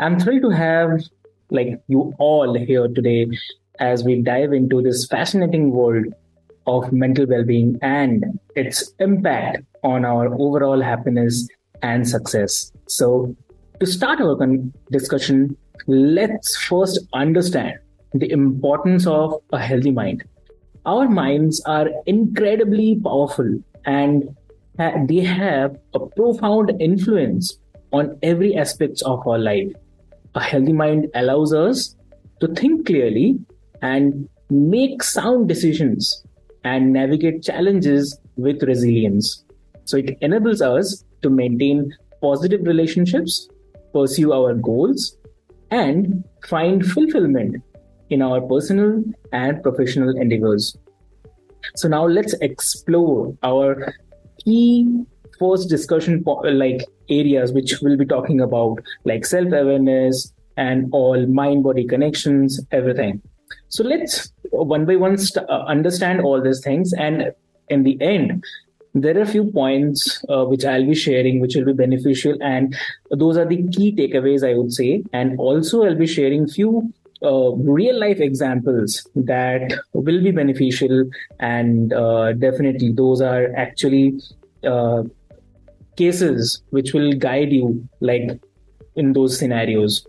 I'm thrilled to have like you all here today as we dive into this fascinating world of mental well-being and its impact on our overall happiness and success. So, to start our discussion, let's first understand the importance of a healthy mind. Our minds are incredibly powerful and they have a profound influence on every aspect of our life a healthy mind allows us to think clearly and make sound decisions and navigate challenges with resilience. So it enables us to maintain positive relationships, pursue our goals, and find fulfillment in our personal and professional endeavors. So now let's explore our key first discussion like areas which we'll be talking about like self-awareness and all mind-body connections everything. So let's one by one st- uh, understand all these things and in the end there are a few points uh, which i'll be sharing which will be beneficial and those are the key takeaways i would say. And also i'll be sharing few uh, real life examples that will be beneficial and uh, definitely those are actually uh, cases which will guide you like in those scenarios.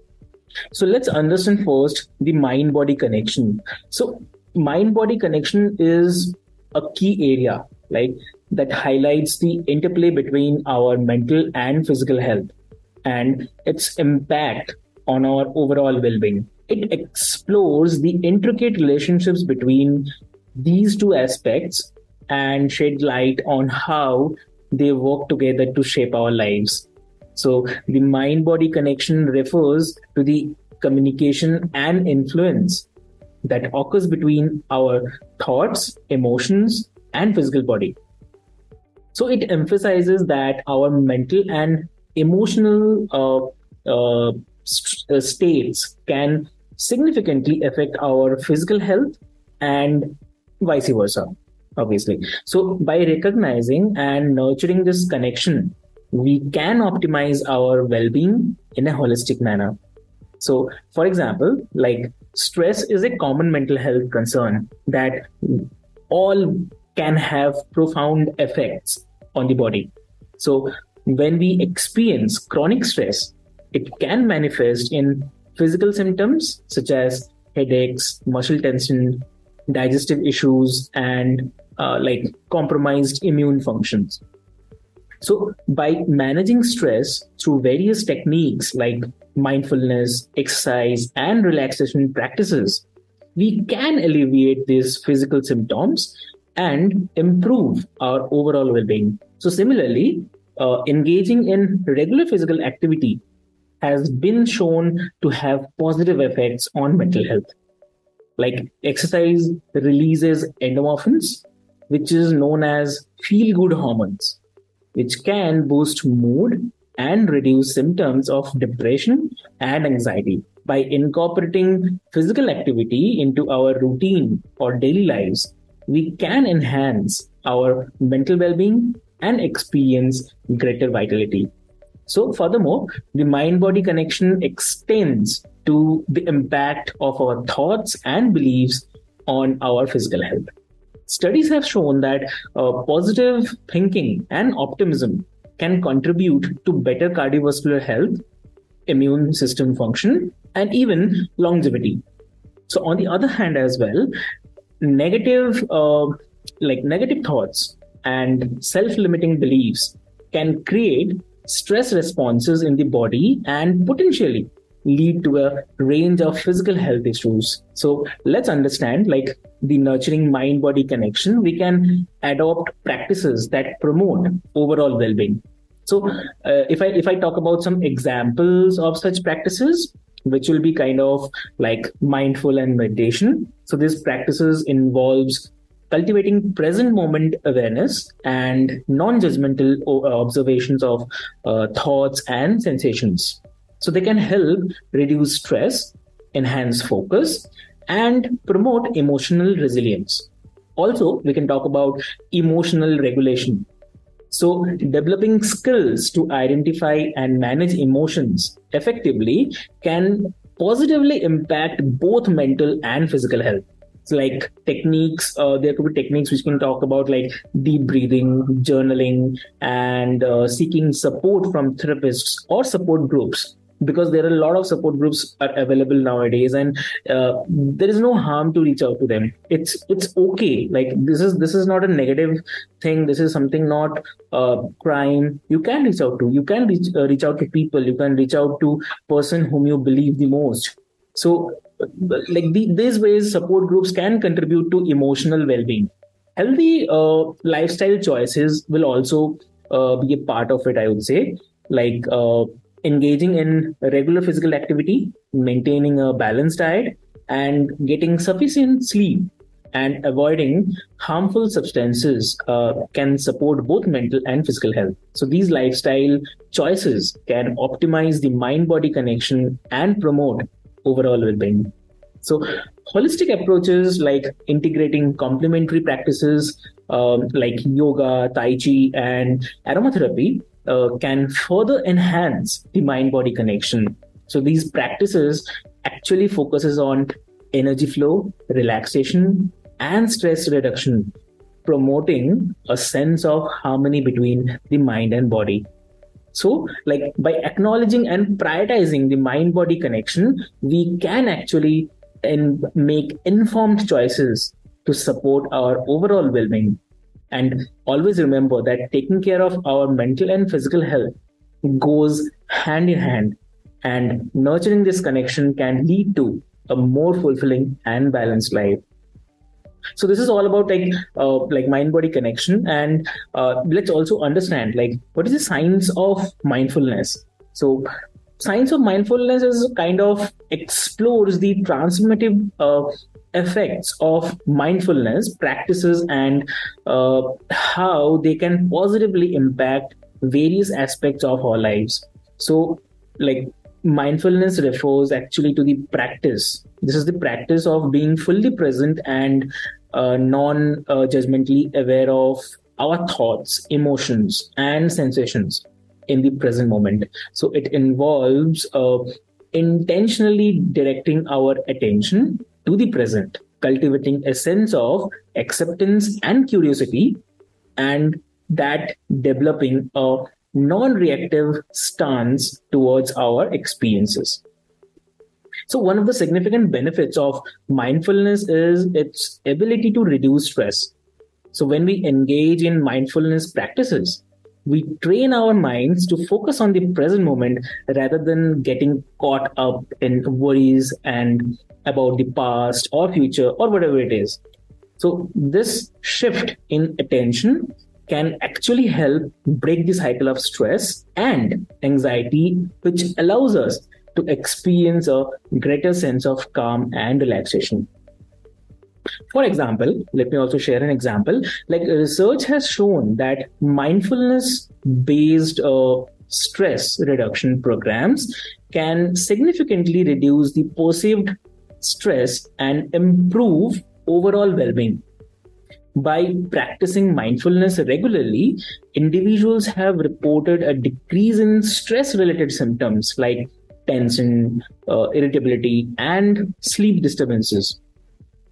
So let's understand first the mind body connection. So mind body connection is a key area like that highlights the interplay between our mental and physical health and its impact on our overall well-being. It explores the intricate relationships between these two aspects and shed light on how they work together to shape our lives. So the mind body connection refers to the communication and influence that occurs between our thoughts, emotions, and physical body. So it emphasizes that our mental and emotional uh, uh, uh, states can significantly affect our physical health and vice versa obviously. So by recognizing and nurturing this connection, we can optimize our well-being in a holistic manner. So, for example, like stress is a common mental health concern that all can have profound effects on the body. So, when we experience chronic stress, it can manifest in physical symptoms such as headaches, muscle tension, digestive issues, and uh, like compromised immune functions. So, by managing stress through various techniques like mindfulness, exercise, and relaxation practices, we can alleviate these physical symptoms and improve our overall well being. So, similarly, uh, engaging in regular physical activity has been shown to have positive effects on mental health. Like exercise releases endorphins, which is known as feel good hormones, which can boost mood and reduce symptoms of depression and anxiety. By incorporating physical activity into our routine or daily lives, we can enhance our mental well being and experience greater vitality. So, furthermore, the mind body connection extends to the impact of our thoughts and beliefs on our physical health. Studies have shown that uh, positive thinking and optimism can contribute to better cardiovascular health, immune system function, and even longevity. So, on the other hand, as well, negative, uh, like negative thoughts and self-limiting beliefs can create stress responses in the body and potentially lead to a range of physical health issues. So let's understand like the nurturing mind body connection. We can adopt practices that promote overall well being. So uh, if I if I talk about some examples of such practices, which will be kind of like mindful and meditation. So these practices involves cultivating present moment awareness and non-judgmental observations of uh, thoughts and sensations so they can help reduce stress, enhance focus, and promote emotional resilience. Also, we can talk about emotional regulation. So, developing skills to identify and manage emotions effectively can positively impact both mental and physical health. Like techniques, uh, there could be techniques which can talk about like deep breathing, journaling, and uh, seeking support from therapists or support groups because there are a lot of support groups are available nowadays and uh, there is no harm to reach out to them. It's it's okay. Like this is this is not a negative thing. This is something not uh, crime. You can reach out to you can reach, uh, reach out to people. You can reach out to person whom you believe the most. So like the, these ways support groups can contribute to emotional well-being. Healthy uh, lifestyle choices will also uh, be a part of it i would say. Like uh, engaging in regular physical activity, maintaining a balanced diet, and getting sufficient sleep and avoiding harmful substances uh, can support both mental and physical health. So, these lifestyle choices can optimize the mind body connection and promote overall well being. So, holistic approaches like integrating complementary practices um, like yoga, Tai Chi, and aromatherapy uh, can further enhance the mind body connection. So these practices actually focuses on energy flow relaxation and stress reduction promoting a sense of harmony between the mind and body. So like by acknowledging and prioritizing the mind body connection we can actually and make informed choices to support our overall well-being and always remember that taking care of our mental and physical health goes hand in hand. And nurturing this connection can lead to a more fulfilling and balanced life. So this is all about like uh, like mind body connection, and uh, let's also understand like what is the science of mindfulness. So science of mindfulness is kind of explores the transformative uh, effects of mindfulness practices and uh, how they can positively impact various aspects of our lives. So like mindfulness refers actually to the practice. This is the practice of being fully present and uh, non uh, judgmentally aware of our thoughts emotions and sensations in the present moment. So it involves uh, intentionally directing our attention to the present, cultivating a sense of acceptance and curiosity, and that developing a non reactive stance towards our experiences. So, one of the significant benefits of mindfulness is its ability to reduce stress. So, when we engage in mindfulness practices, we train our minds to focus on the present moment rather than getting caught up in worries and about the past or future or whatever it is. So, this shift in attention can actually help break the cycle of stress and anxiety, which allows us to experience a greater sense of calm and relaxation. For example, let me also share an example. Like research has shown that mindfulness based uh, stress reduction programs can significantly reduce the perceived stress and improve overall well being. By practicing mindfulness regularly, individuals have reported a decrease in stress related symptoms like tension, uh, irritability, and sleep disturbances.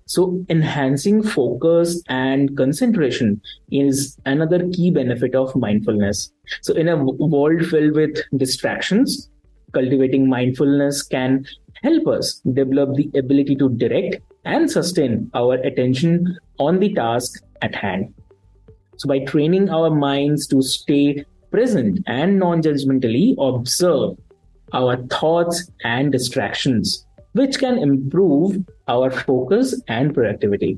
So, enhancing focus and concentration is another key benefit of mindfulness. So, in a world filled with distractions, cultivating mindfulness can help us develop the ability to direct and sustain our attention on the task at hand. So, by training our minds to stay present and non judgmentally observe our thoughts and distractions, which can improve our focus and productivity.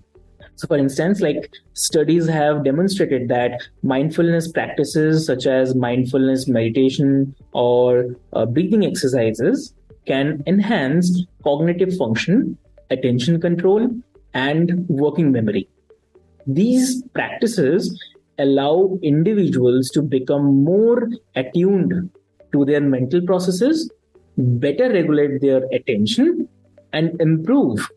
So, for instance, like studies have demonstrated that mindfulness practices such as mindfulness meditation or uh, breathing exercises can enhance cognitive function, attention control, and working memory. These practices allow individuals to become more attuned to their mental processes, better regulate their attention, and improve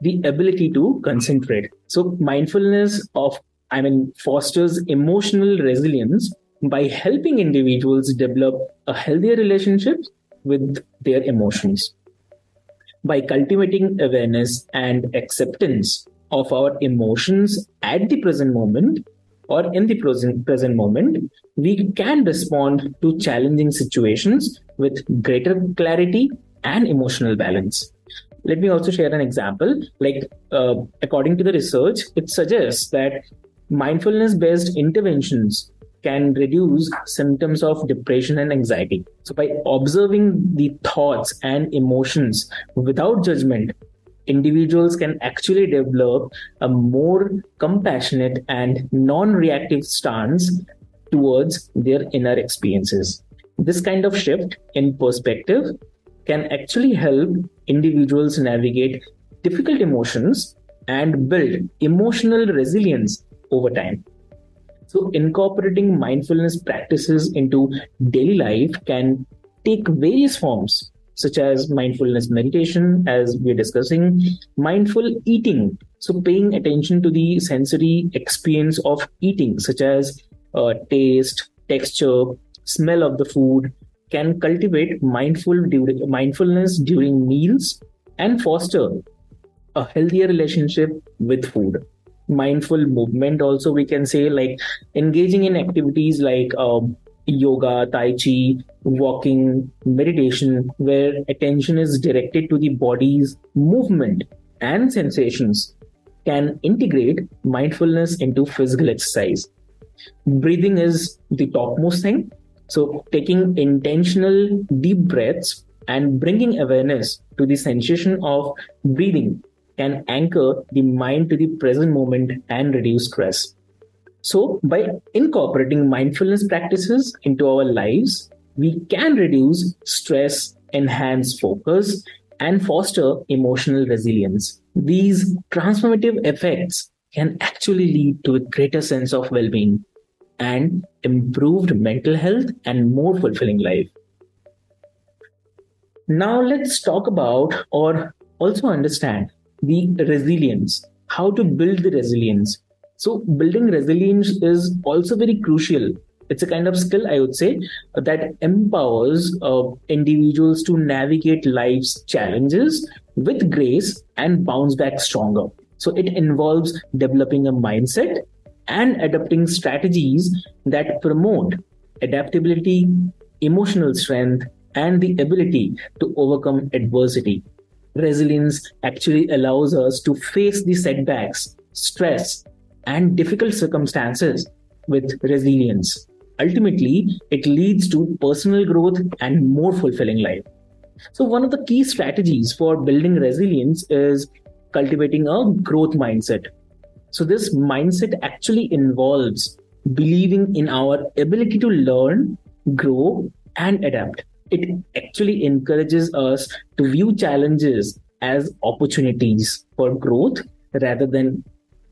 the ability to concentrate. So, mindfulness of, I mean, fosters emotional resilience by helping individuals develop a healthier relationship with their emotions. By cultivating awareness and acceptance of our emotions at the present moment or in the present, present moment, we can respond to challenging situations with greater clarity and emotional balance. Let me also share an example. Like, uh, according to the research, it suggests that mindfulness based interventions can reduce symptoms of depression and anxiety. So, by observing the thoughts and emotions without judgment, individuals can actually develop a more compassionate and non reactive stance towards their inner experiences. This kind of shift in perspective can actually help individuals navigate difficult emotions and build emotional resilience over time. So, incorporating mindfulness practices into daily life can take various forms, such as mindfulness meditation, as we're discussing, mindful eating. So, paying attention to the sensory experience of eating, such as uh, taste, texture, smell of the food, can cultivate mindful during, mindfulness during meals and foster a healthier relationship with food. Mindful movement also we can say like engaging in activities like um, yoga tai chi walking meditation where attention is directed to the body's movement and sensations can integrate mindfulness into physical exercise. Breathing is the topmost thing so taking intentional deep breaths and bringing awareness to the sensation of breathing can anchor the mind to the present moment and reduce stress. So, by incorporating mindfulness practices into our lives, we can reduce stress, enhance focus, and foster emotional resilience. These transformative effects can actually lead to a greater sense of well being and improved mental health and more fulfilling life. Now, let's talk about or also understand the resilience, how to build the resilience. So, building resilience is also very crucial. It's a kind of skill, I would say, that empowers uh, individuals to navigate life's challenges with grace and bounce back stronger. So, it involves developing a mindset and adopting strategies that promote adaptability, emotional strength, and the ability to overcome adversity resilience actually allows us to face the setbacks, stress, and difficult circumstances with resilience. Ultimately, it leads to personal growth and more fulfilling life. So, one of the key strategies for building resilience is cultivating a growth mindset. So, this mindset actually involves believing in our ability to learn, grow, and adapt it actually encourages us to view challenges as opportunities for growth rather than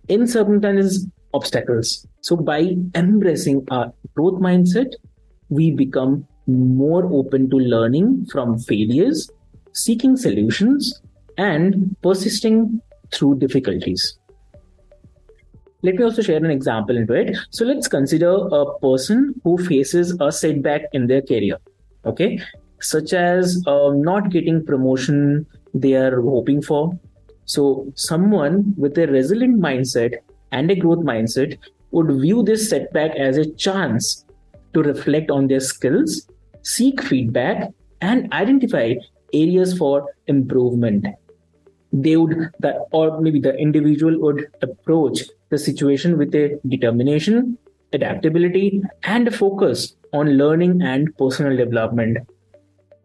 in certain times obstacles. So by embracing our growth mindset, we become more open to learning from failures, seeking solutions, and persisting through difficulties. Let me also share an example into it. So let's consider a person who faces a setback in their career okay such as uh, not getting promotion they are hoping for So, someone with a resilient mindset and a growth mindset would view this setback as a chance to reflect on their skills, seek feedback, and identify areas for improvement. They would, the, or maybe the individual would approach the situation with a determination, adaptability, and a focus on learning and personal development.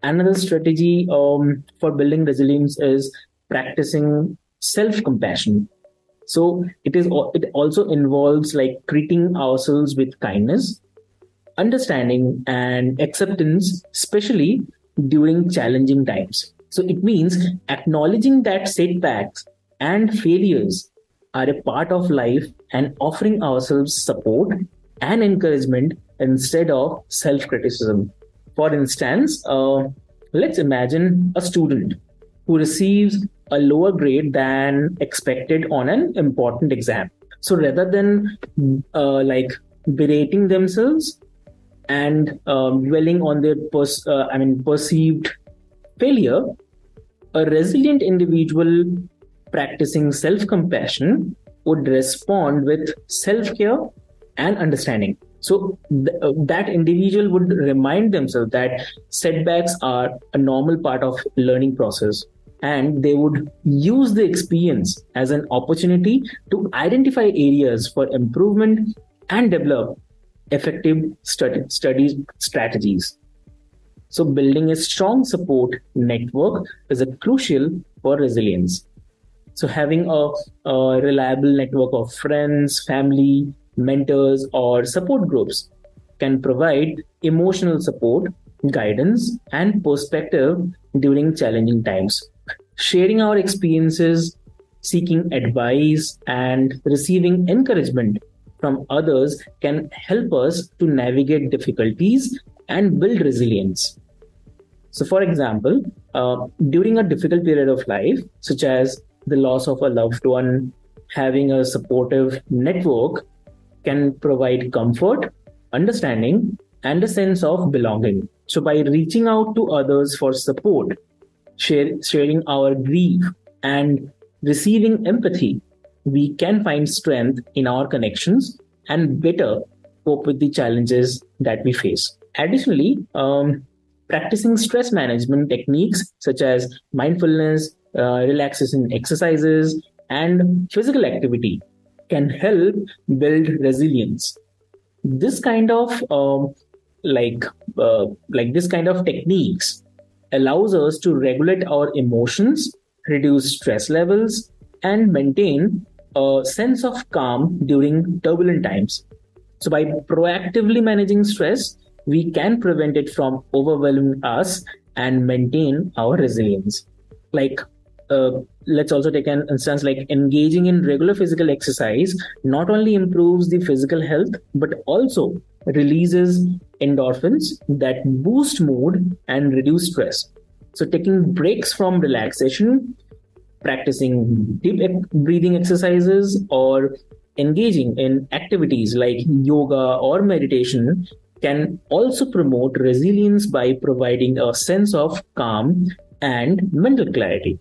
Another strategy um, for building resilience is practicing self compassion. So it is it also involves like treating ourselves with kindness, understanding, and acceptance, especially during challenging times. So it means acknowledging that setbacks and failures are a part of life and offering ourselves support and encouragement instead of self criticism. For instance, uh, let's imagine a student who receives a lower grade than expected on an important exam. So rather than uh, like berating themselves and um, dwelling on their pers- uh, I mean perceived failure, a resilient individual practicing self-compassion would respond with self-care and understanding. So th- uh, that individual would remind themselves that setbacks are a normal part of learning process and they would use the experience as an opportunity to identify areas for improvement and develop effective study, study strategies. So building a strong support network is a crucial for resilience. So having a, a reliable network of friends, family, mentors, or support groups can provide emotional support, guidance, and perspective during challenging times. Sharing our experiences, seeking advice, and receiving encouragement from others can help us to navigate difficulties and build resilience. So, for example, uh, during a difficult period of life, such as the loss of a loved one, having a supportive network can provide comfort, understanding, and a sense of belonging. So, by reaching out to others for support, share, sharing our grief, and receiving empathy, we can find strength in our connections and better cope with the challenges that we face. Additionally, um, practicing stress management techniques such as mindfulness, uh, relaxation exercises, and physical activity can help build resilience. This kind of um, like uh, like this kind of techniques allows us to regulate our emotions reduce stress levels and maintain a sense of calm during turbulent times. So by proactively managing stress we can prevent it from overwhelming us and maintain our resilience. Like uh, let's also take an instance like engaging in regular physical exercise not only improves the physical health but also releases endorphins that boost mood and reduce stress. So taking breaks from relaxation practicing deep breathing exercises or engaging in activities like yoga or meditation can also promote resilience by providing a sense of calm and mental clarity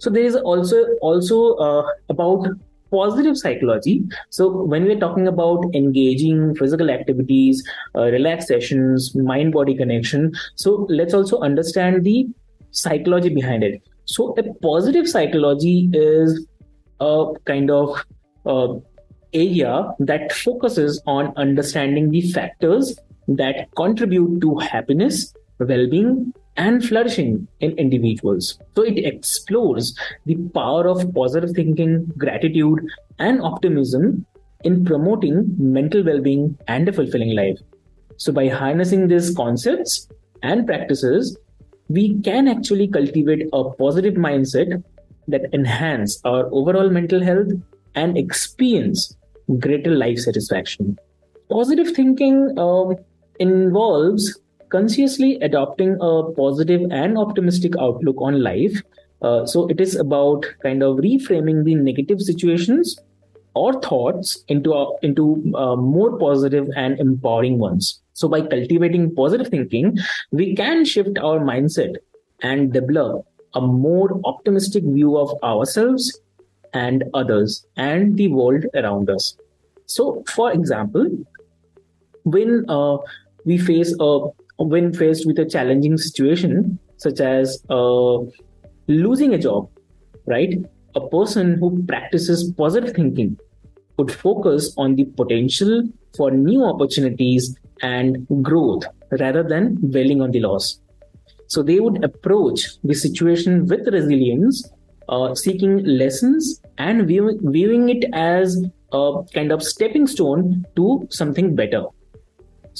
so there is also also uh, about positive psychology. So when we're talking about engaging physical activities uh, relaxed sessions mind body connection so let's also understand the psychology behind it. So a positive psychology is a kind of uh, area that focuses on understanding the factors that contribute to happiness well-being and flourishing in individuals. So it explores the power of positive thinking, gratitude, and optimism in promoting mental well being and a fulfilling life. So by harnessing these concepts and practices, we can actually cultivate a positive mindset that enhance our overall mental health and experience greater life satisfaction. Positive thinking um, involves consciously adopting a positive and optimistic outlook on life. Uh, so it is about kind of reframing the negative situations or thoughts into uh, into uh, more positive and empowering ones. So by cultivating positive thinking, we can shift our mindset and develop a more optimistic view of ourselves and others and the world around us. So, for example, when uh, we face a when faced with a challenging situation such as uh, losing a job, right? A person who practices positive thinking would focus on the potential for new opportunities and growth rather than dwelling on the loss. So they would approach the situation with resilience, uh, seeking lessons and view- viewing it as a kind of stepping stone to something better.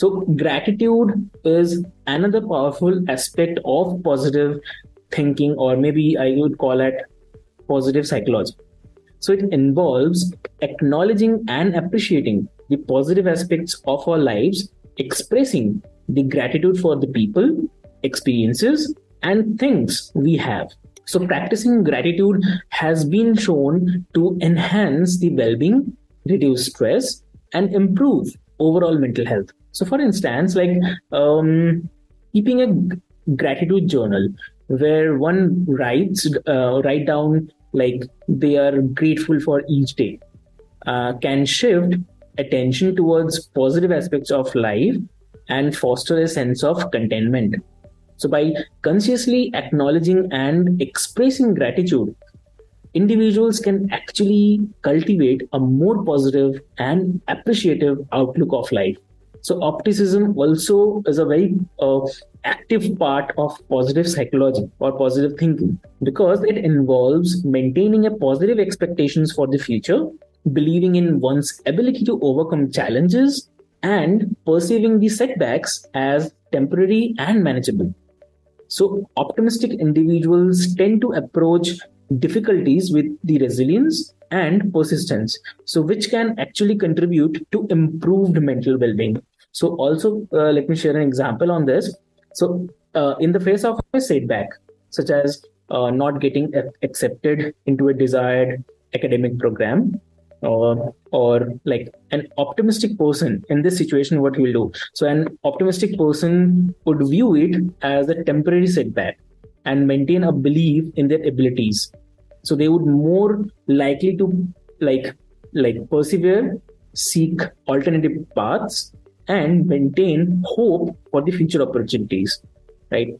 So, gratitude is another powerful aspect of positive thinking, or maybe I would call it positive psychology. So, it involves acknowledging and appreciating the positive aspects of our lives, expressing the gratitude for the people, experiences, and things we have. So, practicing gratitude has been shown to enhance the well being, reduce stress, and improve overall mental health. So, for instance, like um, keeping a gratitude journal where one writes uh, write down like they are grateful for each day uh, can shift attention towards positive aspects of life and foster a sense of contentment. So, by consciously acknowledging and expressing gratitude, individuals can actually cultivate a more positive and appreciative outlook of life. So, optimism also is a very uh, active part of positive psychology or positive thinking because it involves maintaining a positive expectations for the future, believing in one's ability to overcome challenges, and perceiving the setbacks as temporary and manageable. So, optimistic individuals tend to approach difficulties with the resilience and persistence, so which can actually contribute to improved mental well being. So, also, uh, let me share an example on this. So, uh, in the face of a setback, such as uh, not getting accepted into a desired academic program, or or like an optimistic person in this situation what he will do so an optimistic person would view it as a temporary setback and maintain a belief in their abilities so they would more likely to like like persevere seek alternative paths and maintain hope for the future opportunities right?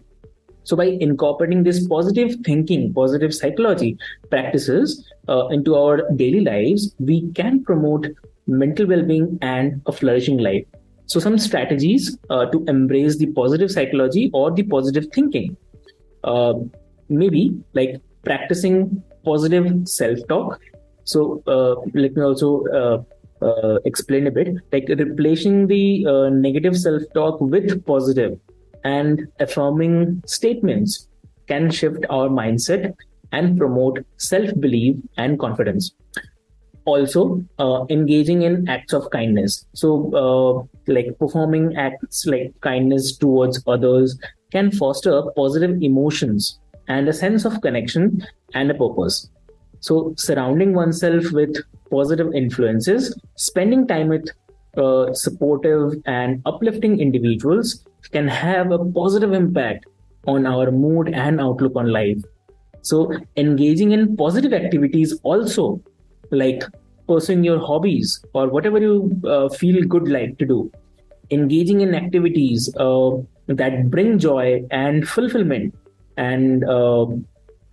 So by incorporating this positive thinking positive psychology practices uh, into our daily lives we can promote mental well-being and a flourishing life. So some strategies uh, to embrace the positive psychology or the positive thinking. Uh, maybe like practicing positive self-talk. So uh, let me also uh, explain a bit, like replacing the uh, negative self-talk with positive and affirming statements can shift our mindset and promote self-belief and confidence. Also, uh, engaging in acts of kindness. So, uh, like performing acts like kindness towards others can foster positive emotions and a sense of connection and a purpose. So, surrounding oneself with positive influences, spending time with uh, supportive and uplifting individuals can have a positive impact on our mood and outlook on life. So, engaging in positive activities also, like pursuing your hobbies or whatever you uh, feel good like to do, engaging in activities uh, that bring joy and fulfillment and uh,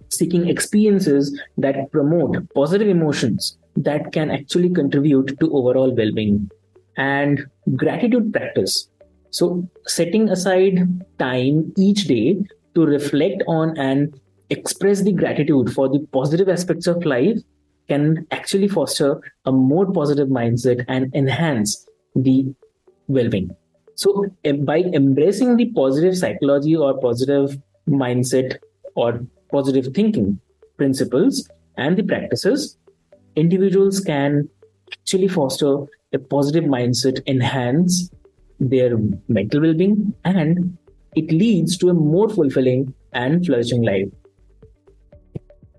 seeking experiences that promote positive emotions that can actually contribute to overall well-being. And gratitude practice. So setting aside time each day to reflect on and express the gratitude for the positive aspects of life can actually foster a more positive mindset and enhance the well-being. So by embracing the positive psychology or positive mindset or positive thinking principles and the practices, individuals can actually foster a positive mindset, enhance their mental well being, and it leads to a more fulfilling and flourishing life.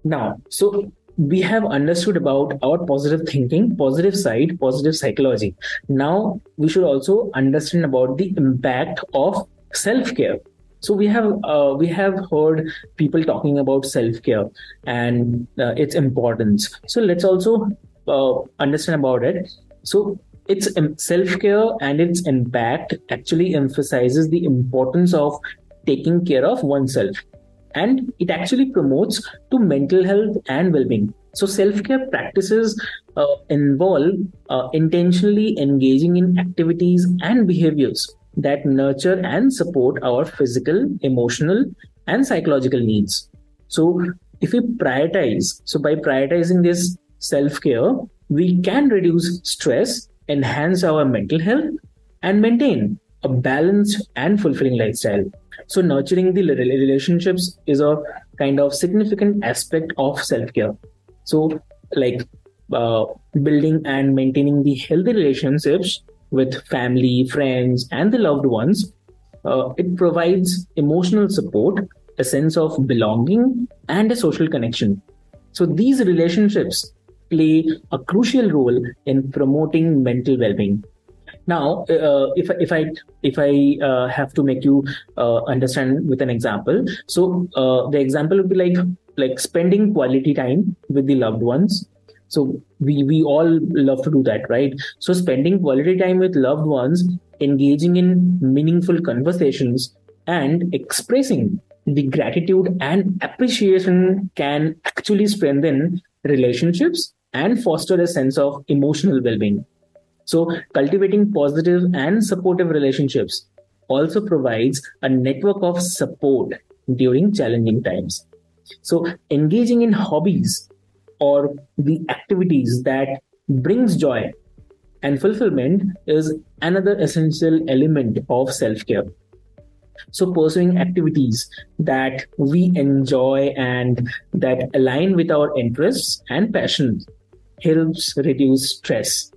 Now, so we have understood about our positive thinking, positive side, positive psychology. Now we should also understand about the impact of self care so we have uh, we have heard people talking about self care and uh, its importance. So let's also uh, understand about it. So its self care and its impact actually emphasizes the importance of taking care of oneself. And it actually promotes to mental health and well-being. So self-care practices uh, involve uh, intentionally engaging in activities and behaviors that nurture and support our physical, emotional, and psychological needs. So, if we prioritize, so by prioritizing this self care, we can reduce stress, enhance our mental health, and maintain a balanced and fulfilling lifestyle. So, nurturing the relationships is a kind of significant aspect of self care. So, like uh, building and maintaining the healthy relationships with family, friends, and the loved ones, uh, it provides emotional support, a sense of belonging, and a social connection. So these relationships play a crucial role in promoting mental well-being. Now, uh, if if I if I uh, have to make you uh, understand with an example, so uh, the example would be like like spending quality time with the loved ones, so we we all love to do that right? So spending quality time with loved ones engaging in meaningful conversations and expressing the gratitude and appreciation can actually strengthen relationships and foster a sense of emotional well-being. So cultivating positive and supportive relationships also provides a network of support during challenging times. So engaging in hobbies or the activities that brings joy and fulfillment is another essential element of self-care. So pursuing activities that we enjoy and that align with our interests and passions helps reduce stress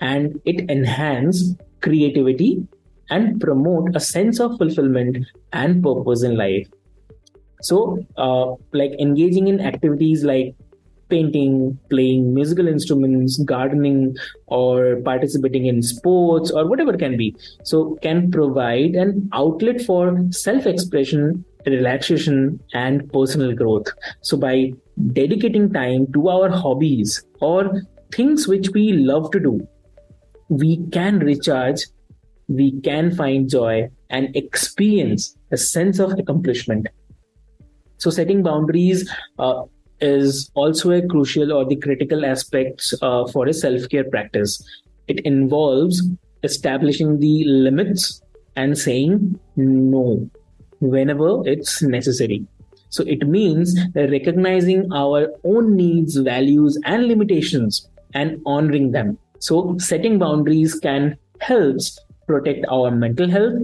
and it enhances creativity and promote a sense of fulfillment and purpose in life. So uh, like engaging in activities like painting, playing musical instruments, gardening, or participating in sports or whatever can be. So, can provide an outlet for self expression, relaxation, and personal growth. So, by dedicating time to our hobbies or things which we love to do, we can recharge, we can find joy, and experience a sense of accomplishment. So, setting boundaries uh, is also a crucial or the critical aspect uh, for a self-care practice. It involves establishing the limits and saying no whenever it's necessary. So it means recognizing our own needs, values, and limitations and honoring them. So setting boundaries can help protect our mental health,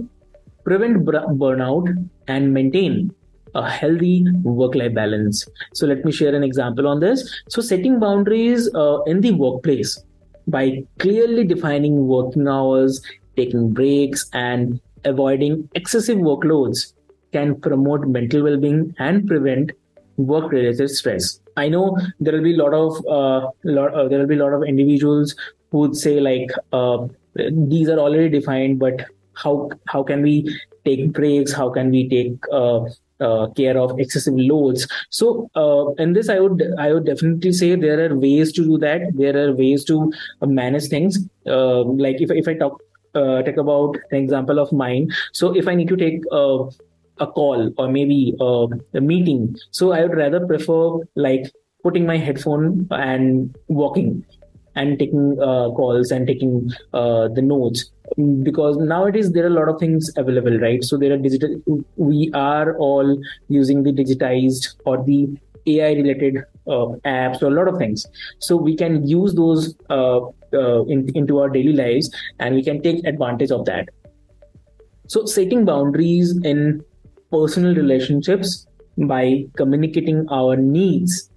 prevent burnout, and maintain a healthy work life balance. So, let me share an example on this. So, setting boundaries uh, in the workplace by clearly defining working hours, taking breaks, and avoiding excessive workloads can promote mental well being and prevent work related stress. I know there will be a lot of uh, lot, uh, there will be a lot of individuals who would say like uh, these are already defined, but how how can we take breaks? How can we take uh, uh, care of excessive loads. So uh, in this i would i would definitely say there are ways to do that. There are ways to uh, manage things. Uh, like if, if i talk uh, talk about an example of mine. So if i need to take uh, a call or maybe a meeting so i would rather prefer like putting my headphone and walking and taking calls and taking the notes. Because nowadays there are a lot of things available right? So there are digital we are all using the digitized or the ai related uh, apps or a lot of things. So we can use those uh, uh, in, into our daily lives and we can take advantage of that. So setting boundaries in personal relationships by communicating our needs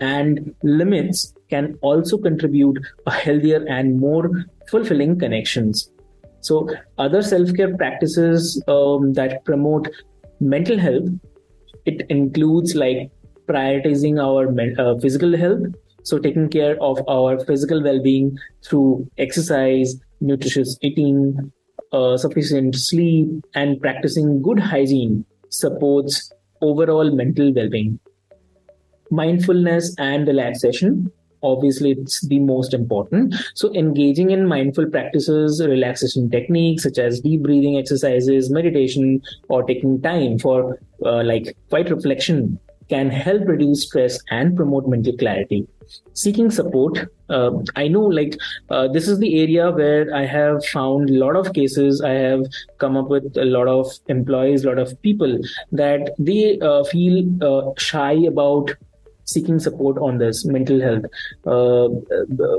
and limits can also contribute a healthier and more fulfilling connections so, other self care practices um, that promote mental health, it includes like prioritizing our uh, physical health. So, taking care of our physical well being through exercise, nutritious eating, uh, sufficient sleep, and practicing good hygiene supports overall mental well being. Mindfulness and relaxation obviously it's the most important. So engaging in mindful practices relaxation techniques such as deep breathing exercises meditation or taking time for uh, like quiet reflection can help reduce stress and promote mental clarity. Seeking support uh, i know like uh, this is the area where i have found a lot of cases. I have come up with a lot of employees a lot of people that they uh, feel uh, shy about seeking support on this mental health. Uh,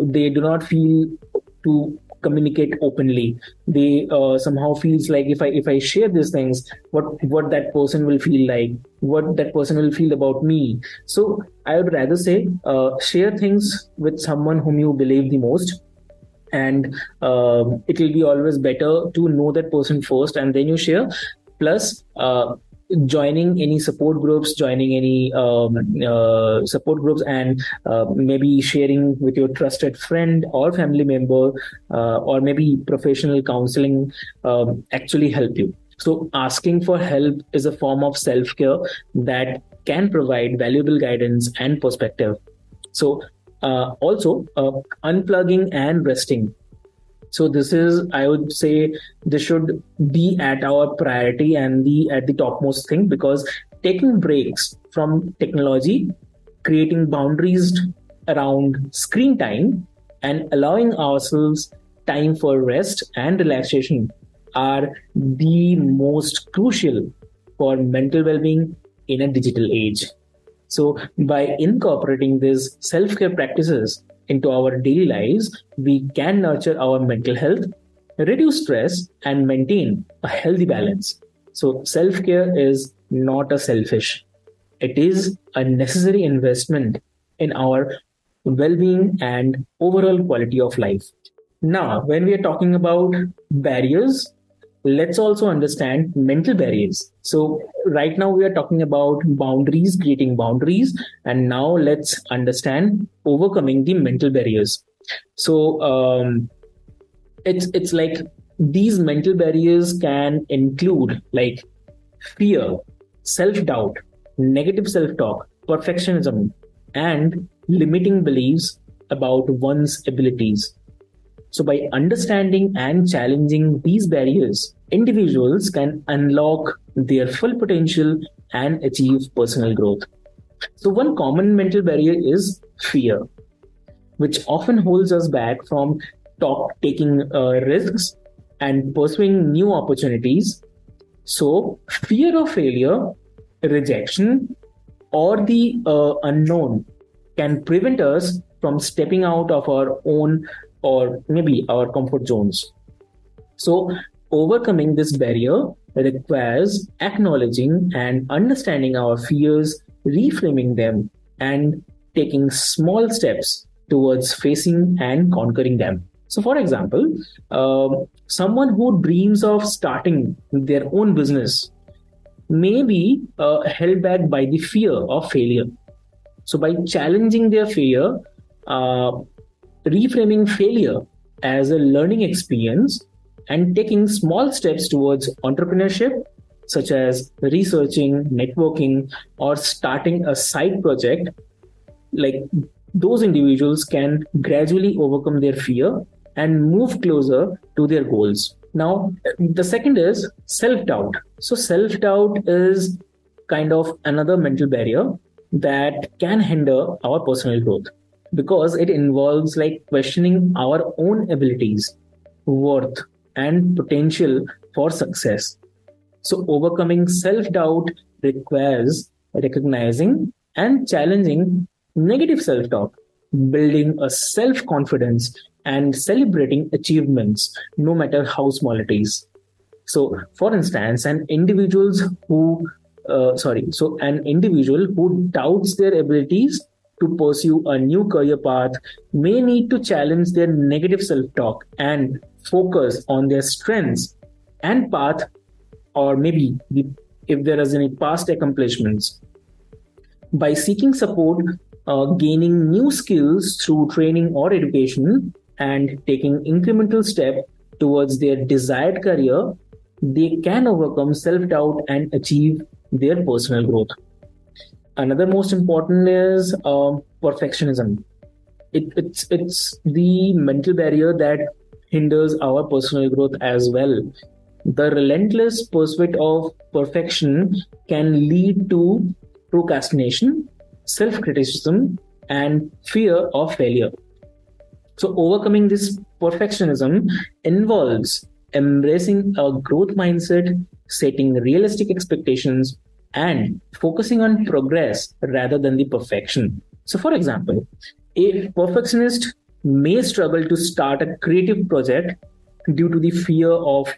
they do not feel to communicate openly. They uh, somehow feels like if I if I share these things, what what that person will feel like, what that person will feel about me. So I would rather say uh, share things with someone whom you believe the most and uh, it will be always better to know that person first and then you share plus uh, joining any support groups, joining any um, uh, support groups, and uh, maybe sharing with your trusted friend or family member, uh, or maybe professional counseling um, actually help you. So, asking for help is a form of self care that can provide valuable guidance and perspective. So, uh, also, uh, unplugging and resting so this is i would say this should be at our priority and the at the topmost thing because taking breaks from technology creating boundaries around screen time and allowing ourselves time for rest and relaxation are the most crucial for mental well-being in a digital age. So by incorporating these self-care practices into our daily lives, we can nurture our mental health, reduce stress, and maintain a healthy balance. So, self care is not a selfish, it is a necessary investment in our well being and overall quality of life. Now, when we are talking about barriers, let's also understand mental barriers. So, right now we are talking about boundaries, creating boundaries, and now let's understand overcoming the mental barriers. So, um, it's it's like these mental barriers can include like fear, self doubt, negative self talk, perfectionism, and limiting beliefs about one's abilities. So, by understanding and challenging these barriers, individuals can unlock their full potential and achieve personal growth. So, one common mental barrier is fear, which often holds us back from taking uh, risks and pursuing new opportunities. So, fear of failure, rejection, or the uh, unknown can prevent us from stepping out of our own or maybe our comfort zones. So, overcoming this barrier requires acknowledging and understanding our fears, reframing them, and taking small steps towards facing and conquering them. So, for example, uh, someone who dreams of starting their own business may be uh, held back by the fear of failure. So, by challenging their fear, uh, reframing failure as a learning experience and taking small steps towards entrepreneurship, such as researching, networking, or starting a side project, like those individuals can gradually overcome their fear and move closer to their goals. Now, the second is self doubt. So, self doubt is kind of another mental barrier that can hinder our personal growth because it involves like questioning our own abilities, worth, and potential for success. So, overcoming self doubt requires recognizing and challenging negative self talk, building a self confidence, and celebrating achievements, no matter how small it is. So, for instance, an individuals who uh, sorry, so an individual who doubts their abilities to pursue a new career path may need to challenge their negative self talk and focus on their strengths and path, or maybe if there is any past accomplishments. By seeking support, uh, gaining new skills through training or education, and taking incremental step towards their desired career, they can overcome self doubt and achieve their personal growth. Another most important is uh, perfectionism. It, it's it's the mental barrier that hinders our personal growth as well. The relentless pursuit of perfection can lead to procrastination, self criticism, and fear of failure. So, overcoming this perfectionism involves embracing a growth mindset, setting realistic expectations, and focusing on progress rather than the perfection. So, for example, a perfectionist may struggle to start a creative project due to the fear of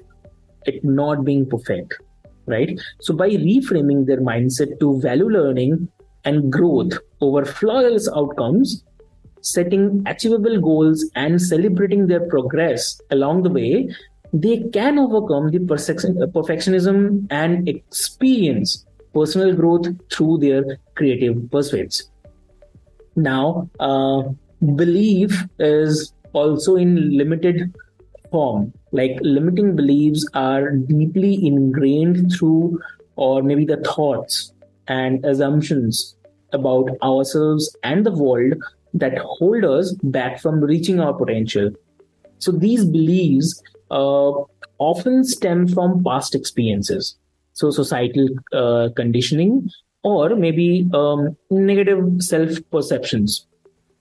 it not being perfect, right? So, by reframing their mindset to value learning and growth over flawless outcomes, setting achievable goals and celebrating their progress along the way, they can overcome the perfectionism and experience personal growth through their creative pursuits. Now, uh, belief is also in limited form. Like limiting beliefs are deeply ingrained through, or maybe the thoughts and assumptions about ourselves and the world that hold us back from reaching our potential. So these beliefs uh, often stem from past experiences. So societal uh, conditioning or maybe um, negative self perceptions.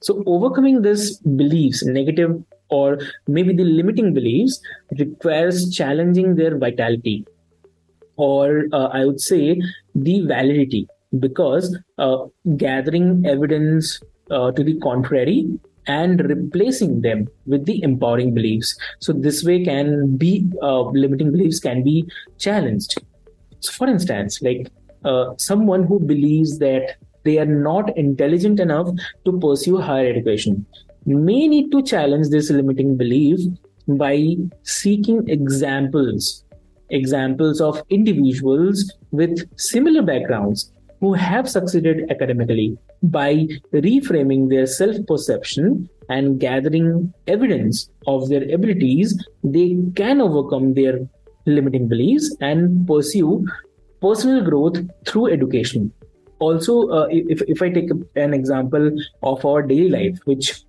So overcoming these beliefs, negative or maybe the limiting beliefs, requires challenging their vitality or uh, I would say the validity because uh, gathering evidence uh, to the contrary and replacing them with the empowering beliefs so this way can be uh, limiting beliefs can be challenged so for instance like uh, someone who believes that they are not intelligent enough to pursue higher education may need to challenge this limiting belief by seeking examples examples of individuals with similar backgrounds who have succeeded academically by reframing their self perception and gathering evidence of their abilities, they can overcome their limiting beliefs and pursue personal growth through education. Also, uh, if, if I take an example of our daily life, which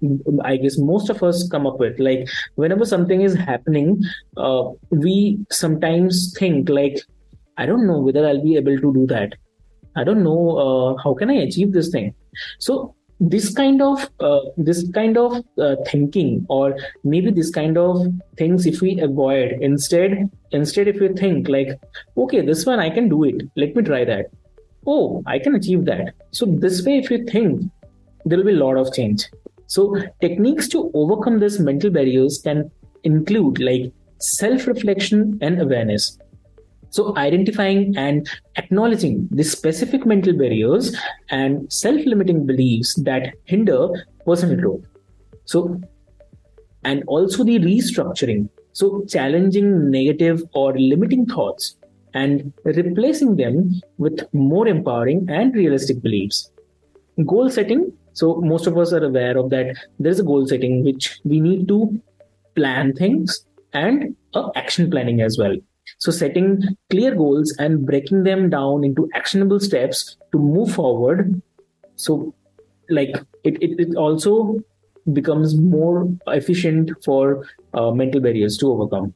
I guess most of us come up with, like whenever something is happening, uh, we sometimes think like, I don't know whether I'll be able to do that I don't know uh, how can I achieve this thing. So this kind of uh, this kind of uh, thinking or maybe this kind of things if we avoid instead instead if we think like okay this one i can do it. Let me try that. Oh i can achieve that. So this way if you think there will be a lot of change. So techniques to overcome these mental barriers can include like self reflection and awareness so, identifying and acknowledging the specific mental barriers and self limiting beliefs that hinder personal growth. So, and also the restructuring. So, challenging negative or limiting thoughts and replacing them with more empowering and realistic beliefs. Goal setting. So, most of us are aware of that there is a goal setting which we need to plan things and action planning as well. So, setting clear goals and breaking them down into actionable steps to move forward. So, like it, it, it also becomes more efficient for uh, mental barriers to overcome.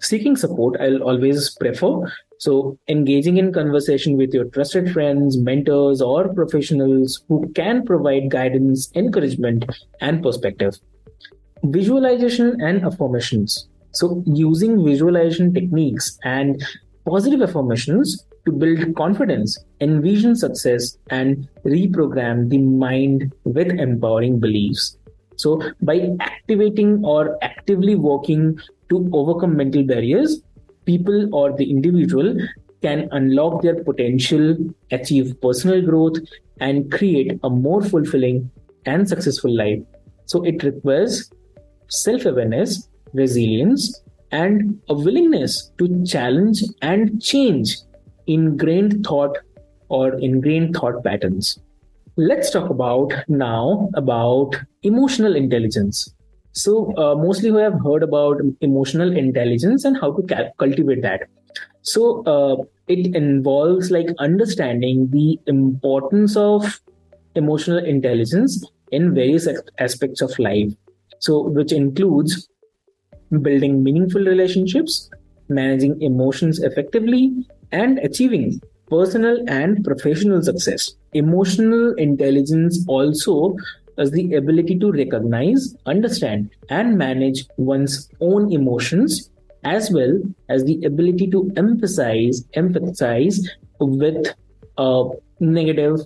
Seeking support, I'll always prefer. So, engaging in conversation with your trusted friends, mentors, or professionals who can provide guidance, encouragement, and perspective. Visualization and affirmations. So, using visualization techniques and positive affirmations to build confidence, envision success, and reprogram the mind with empowering beliefs. So, by activating or actively working to overcome mental barriers, people or the individual can unlock their potential, achieve personal growth, and create a more fulfilling and successful life. So, it requires self awareness resilience, and a willingness to challenge and change ingrained thought or ingrained thought patterns. Let's talk about now about emotional intelligence. So, uh, mostly we have heard about emotional intelligence and how to cultivate that. So, uh, it involves like understanding the importance of emotional intelligence in various aspects of life. So, which includes building meaningful relationships, managing emotions effectively, and achieving personal and professional success. Emotional intelligence also is the ability to recognize, understand, and manage one's own emotions, as well as the ability to emphasize, empathize with uh, negative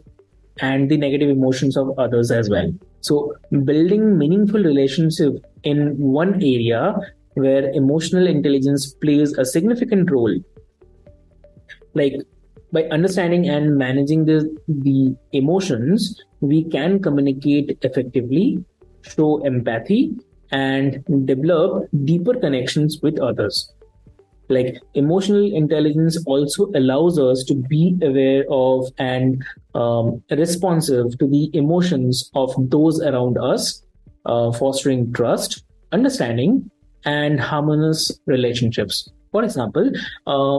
and the negative emotions of others as well. So, building meaningful relationship in one area where emotional intelligence plays a significant role, like by understanding and managing the, the emotions, we can communicate effectively, show empathy, and develop deeper connections with others. Like emotional intelligence also allows us to be aware of and um, responsive to the emotions of those around us, uh, fostering trust, understanding, and harmonious relationships. For example, uh,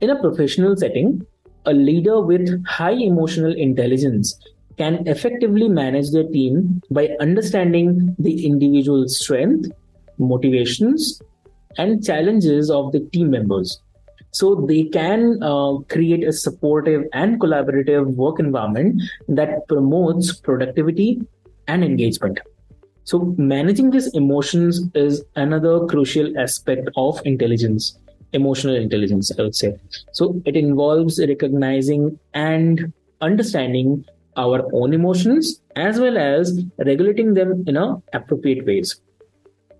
in a professional setting, a leader with high emotional intelligence can effectively manage their team by understanding the individual strength, motivations, and challenges of the team members. So they can uh, create a supportive and collaborative work environment that promotes productivity and engagement. So managing these emotions is another crucial aspect of intelligence emotional intelligence, I would say. So it involves recognizing and understanding our own emotions as well as regulating them in a appropriate ways.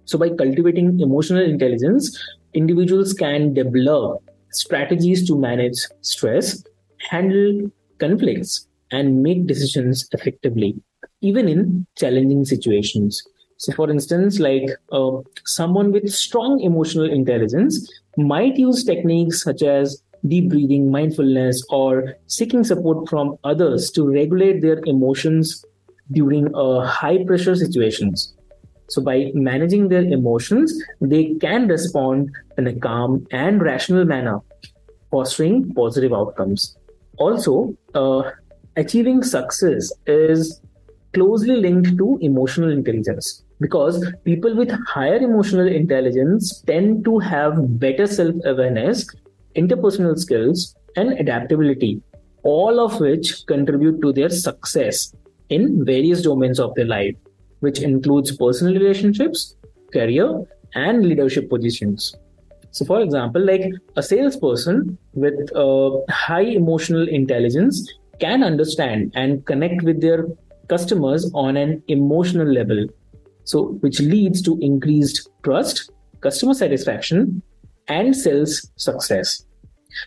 So by cultivating emotional intelligence, individuals can develop strategies to manage stress, handle conflicts, and make decisions effectively, even in challenging situations. So, for instance, like uh, someone with strong emotional intelligence might use techniques such as deep breathing, mindfulness, or seeking support from others to regulate their emotions during uh, high pressure situations. So, by managing their emotions, they can respond in a calm and rational manner, fostering positive outcomes. Also, uh, achieving success is closely linked to emotional intelligence because people with higher emotional intelligence tend to have better self awareness, interpersonal skills, and adaptability, all of which contribute to their success in various domains of their life, which includes personal relationships, career, and leadership positions. So, for example, like a salesperson with uh, high emotional intelligence can understand and connect with their customers on an emotional level. So which leads to increased trust customer satisfaction and sales success.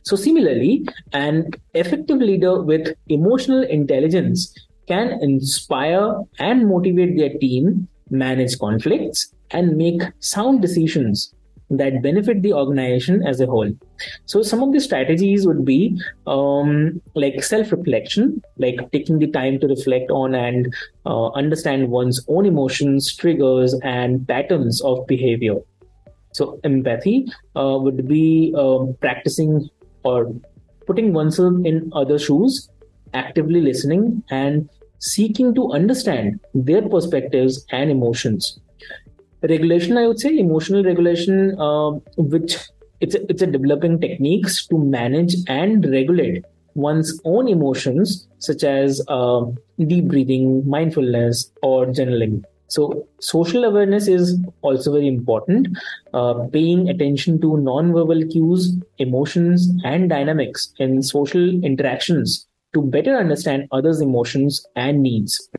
So similarly an effective leader with emotional intelligence can inspire and motivate their team manage conflicts and make sound decisions that benefit the organization as a whole. So some of the strategies would be um, like self-reflection, like taking the time to reflect on and uh, understand one's own emotions, triggers, and patterns of behavior. So empathy uh, would be um, practicing or putting oneself in other shoes, actively listening and seeking to understand their perspectives and emotions regulation i would say emotional regulation uh, which it's a, it's a developing techniques to manage and regulate one's own emotions such as uh, deep breathing mindfulness or journaling. So social awareness is also very important. Uh, paying attention to non-verbal cues emotions and dynamics in social interactions to better understand others emotions and needs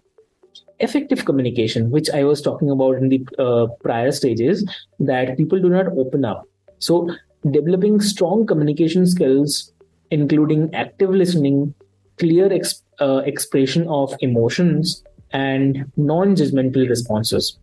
effective communication, which I was talking about in the uh, prior stages, that people do not open up. So, developing strong communication skills, including active listening, clear uh, expression of emotions, and non judgmental responses.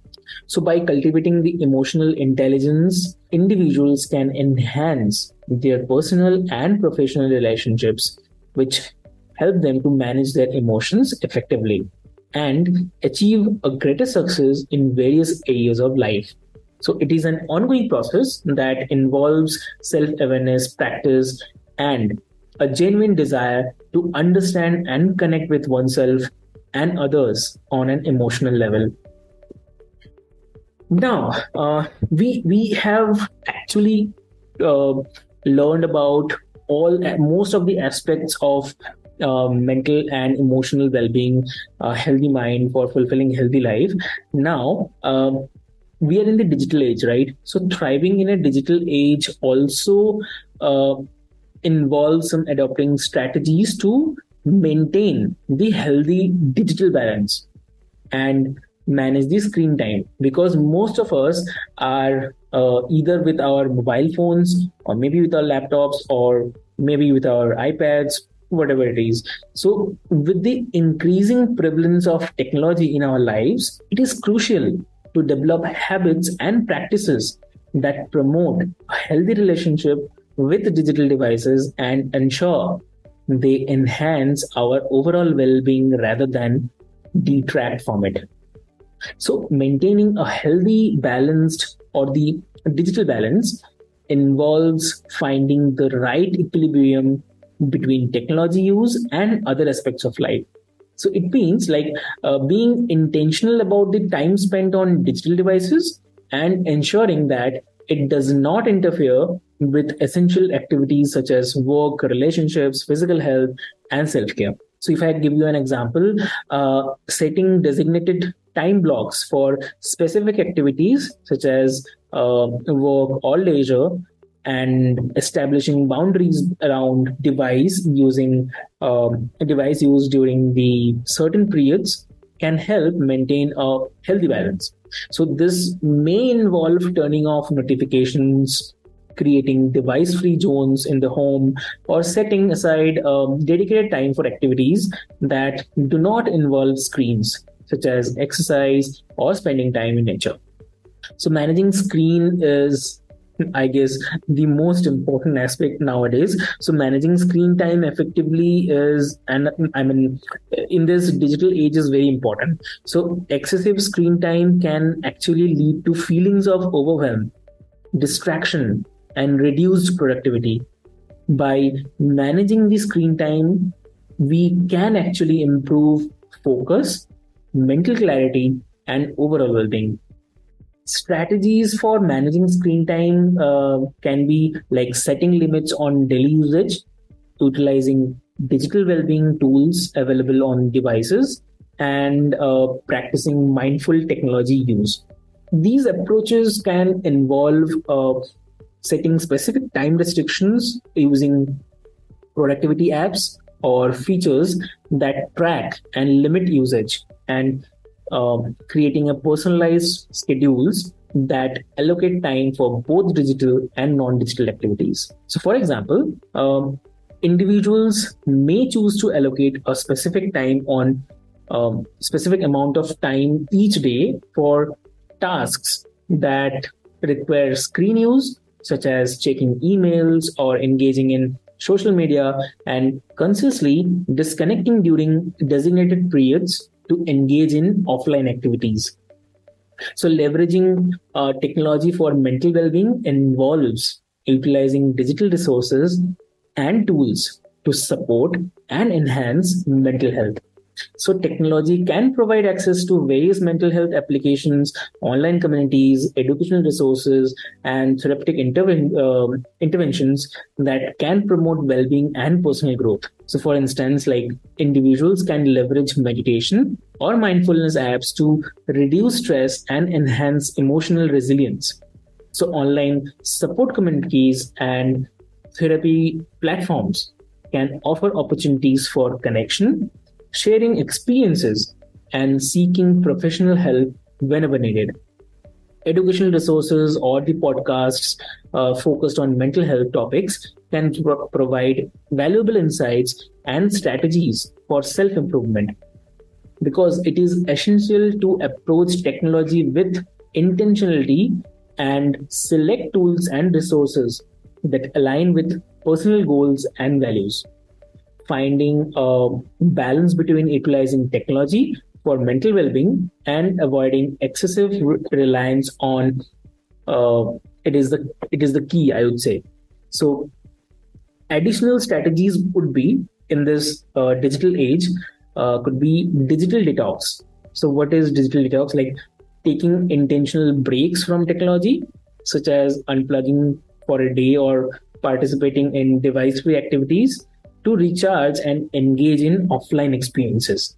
So, by cultivating the emotional intelligence, individuals can enhance their personal and professional relationships, which help them to manage their emotions effectively. And achieve a greater success in various areas of life. So it is an ongoing process that involves self awareness, practice, and a genuine desire to understand and connect with oneself and others on an emotional level. Now, uh, we we have actually uh, learned about all most of the aspects of uh, mental and emotional well-being, a healthy mind for fulfilling healthy life. Now, um, we are in the digital age, right? So, thriving in a digital age also uh, involves some adopting strategies to maintain the healthy digital balance and manage the screen time because most of us are uh, either with our mobile phones or maybe with our laptops or maybe with our iPads, whatever it is. So, with the increasing prevalence of technology in our lives, it is crucial to develop habits and practices that promote a healthy relationship with digital devices and ensure they enhance our overall well being rather than detract from it. So, maintaining a healthy, balanced, or the digital balance involves finding the right equilibrium between technology use and other aspects of life. So, it means like uh, being intentional about the time spent on digital devices and ensuring that it does not interfere with essential activities such as work, relationships, physical health, and self care. So, if I give you an example, uh, setting designated time blocks for specific activities such as uh, work or leisure and establishing boundaries around device using um, device used during the certain periods can help maintain a healthy balance so this may involve turning off notifications creating device free zones in the home or setting aside um, dedicated time for activities that do not involve screens such as exercise or spending time in nature. So, managing screen is, I guess, the most important aspect nowadays. So, managing screen time effectively is, and I mean, in this digital age, is very important. So, excessive screen time can actually lead to feelings of overwhelm, distraction, and reduced productivity. By managing the screen time, we can actually improve focus mental clarity, and overall well being. Strategies for managing screen time uh, can be like setting limits on daily usage, utilizing digital well being tools available on devices, and uh, practicing mindful technology use. These approaches can involve uh, setting specific time restrictions using productivity apps or features that track and limit usage and um, creating a personalized schedules that allocate time for both digital and non-digital activities. So, for example, um, individuals may choose to allocate a specific time on um, specific amount of time each day for tasks that require screen use, such as checking emails or engaging in social media, and consciously disconnecting during designated periods to engage in offline activities. So, leveraging uh, technology for mental well being involves utilizing digital resources and tools to support and enhance mental health. So, technology can provide access to various mental health applications, online communities, educational resources, and therapeutic interven- uh, interventions that can promote well being and personal growth. So, for instance, like individuals can leverage meditation or mindfulness apps to reduce stress and enhance emotional resilience. So, online support communities and therapy platforms can offer opportunities for connection sharing experiences, and seeking professional help whenever needed. Educational resources or the podcasts uh, focused on mental health topics can pro- provide valuable insights and strategies for self improvement because it is essential to approach technology with intentionality and select tools and resources that align with personal goals and values finding a balance between utilizing technology for mental well-being and avoiding excessive re- reliance on uh, it is the it is the key i would say. So additional strategies would be in this uh, digital age uh, could be digital detox. So what is digital detox? Like taking intentional breaks from technology such as unplugging for a day or participating in device free activities to recharge and engage in offline experiences.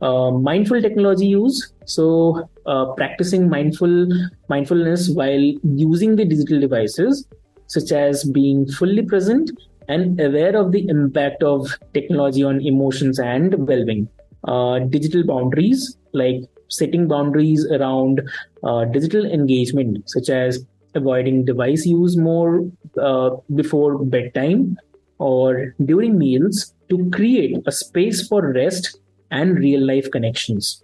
Uh, mindful technology use. So uh, practicing mindful mindfulness while using the digital devices such as being fully present and aware of the impact of technology on emotions and well-being. Uh, digital boundaries like setting boundaries around uh, digital engagement such as avoiding device use more uh, before bedtime or during meals to create a space for rest and real life connections.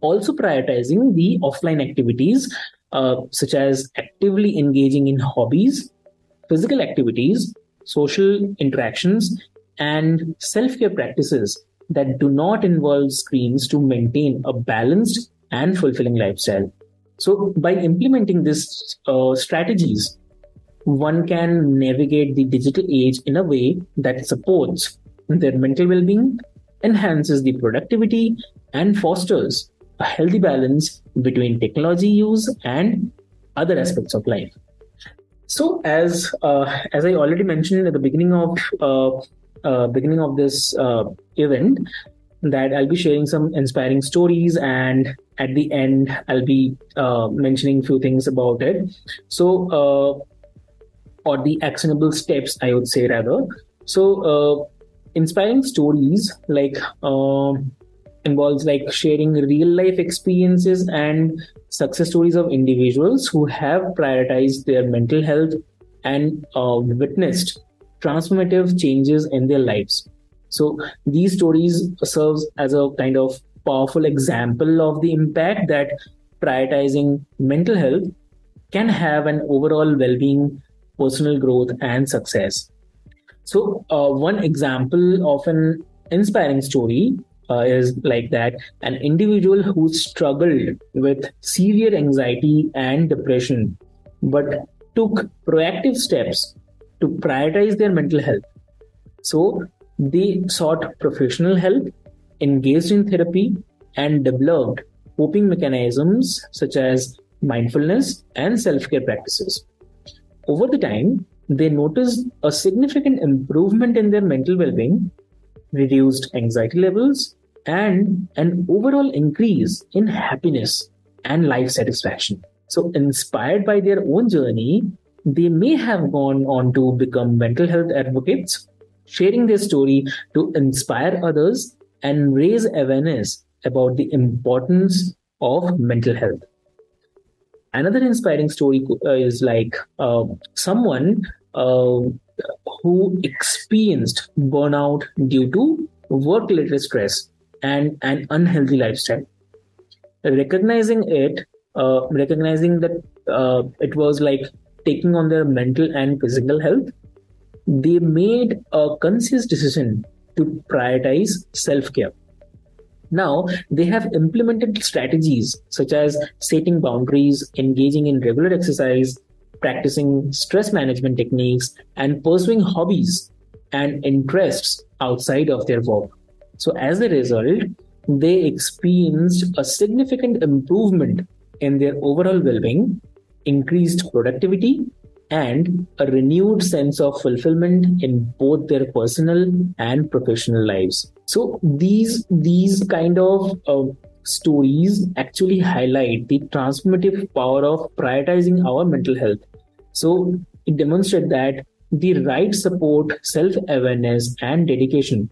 Also, prioritizing the offline activities, uh, such as actively engaging in hobbies, physical activities, social interactions, and self care practices that do not involve screens to maintain a balanced and fulfilling lifestyle. So, by implementing these uh, strategies, one can navigate the digital age in a way that supports their mental well being enhances the productivity, and fosters a healthy balance between technology use and other aspects of life. So, as uh, as I already mentioned at the beginning of uh, uh, beginning of this uh, event, that I'll be sharing some inspiring stories, and at the end, I'll be uh, mentioning a few things about it. So, uh, or the actionable steps, I would say rather. So inspiring stories like um, involves like sharing real life experiences and success stories of individuals who have prioritized their mental health and uh, witnessed transformative changes in their lives so these stories serves as a kind of powerful example of the impact that prioritizing mental health can have an overall well-being personal growth and success so, uh, one example of an inspiring story uh, is like that an individual who struggled with severe anxiety and depression, but took proactive steps to prioritize their mental health. So, they sought professional help, engaged in therapy, and developed coping mechanisms such as mindfulness and self care practices. Over the time, they noticed a significant improvement in their mental well being, reduced anxiety levels, and an overall increase in happiness and life satisfaction. So, inspired by their own journey, they may have gone on to become mental health advocates, sharing their story to inspire others and raise awareness about the importance of mental health. Another inspiring story uh, is like uh, someone uh, who experienced burnout due to work related stress and an unhealthy lifestyle. Recognizing it, uh, recognizing that uh, it was like taking on their mental and physical health, they made a conscious decision to prioritize self care. Now, they have implemented strategies such as setting boundaries, engaging in regular exercise, practicing stress management techniques, and pursuing hobbies and interests outside of their work. So, as a result, they experienced a significant improvement in their overall well being, increased productivity, and a renewed sense of fulfillment in both their personal and professional lives. So, these, these kind of uh, stories actually highlight the transformative power of prioritizing our mental health. So it demonstrates that the right support, self awareness, and dedication,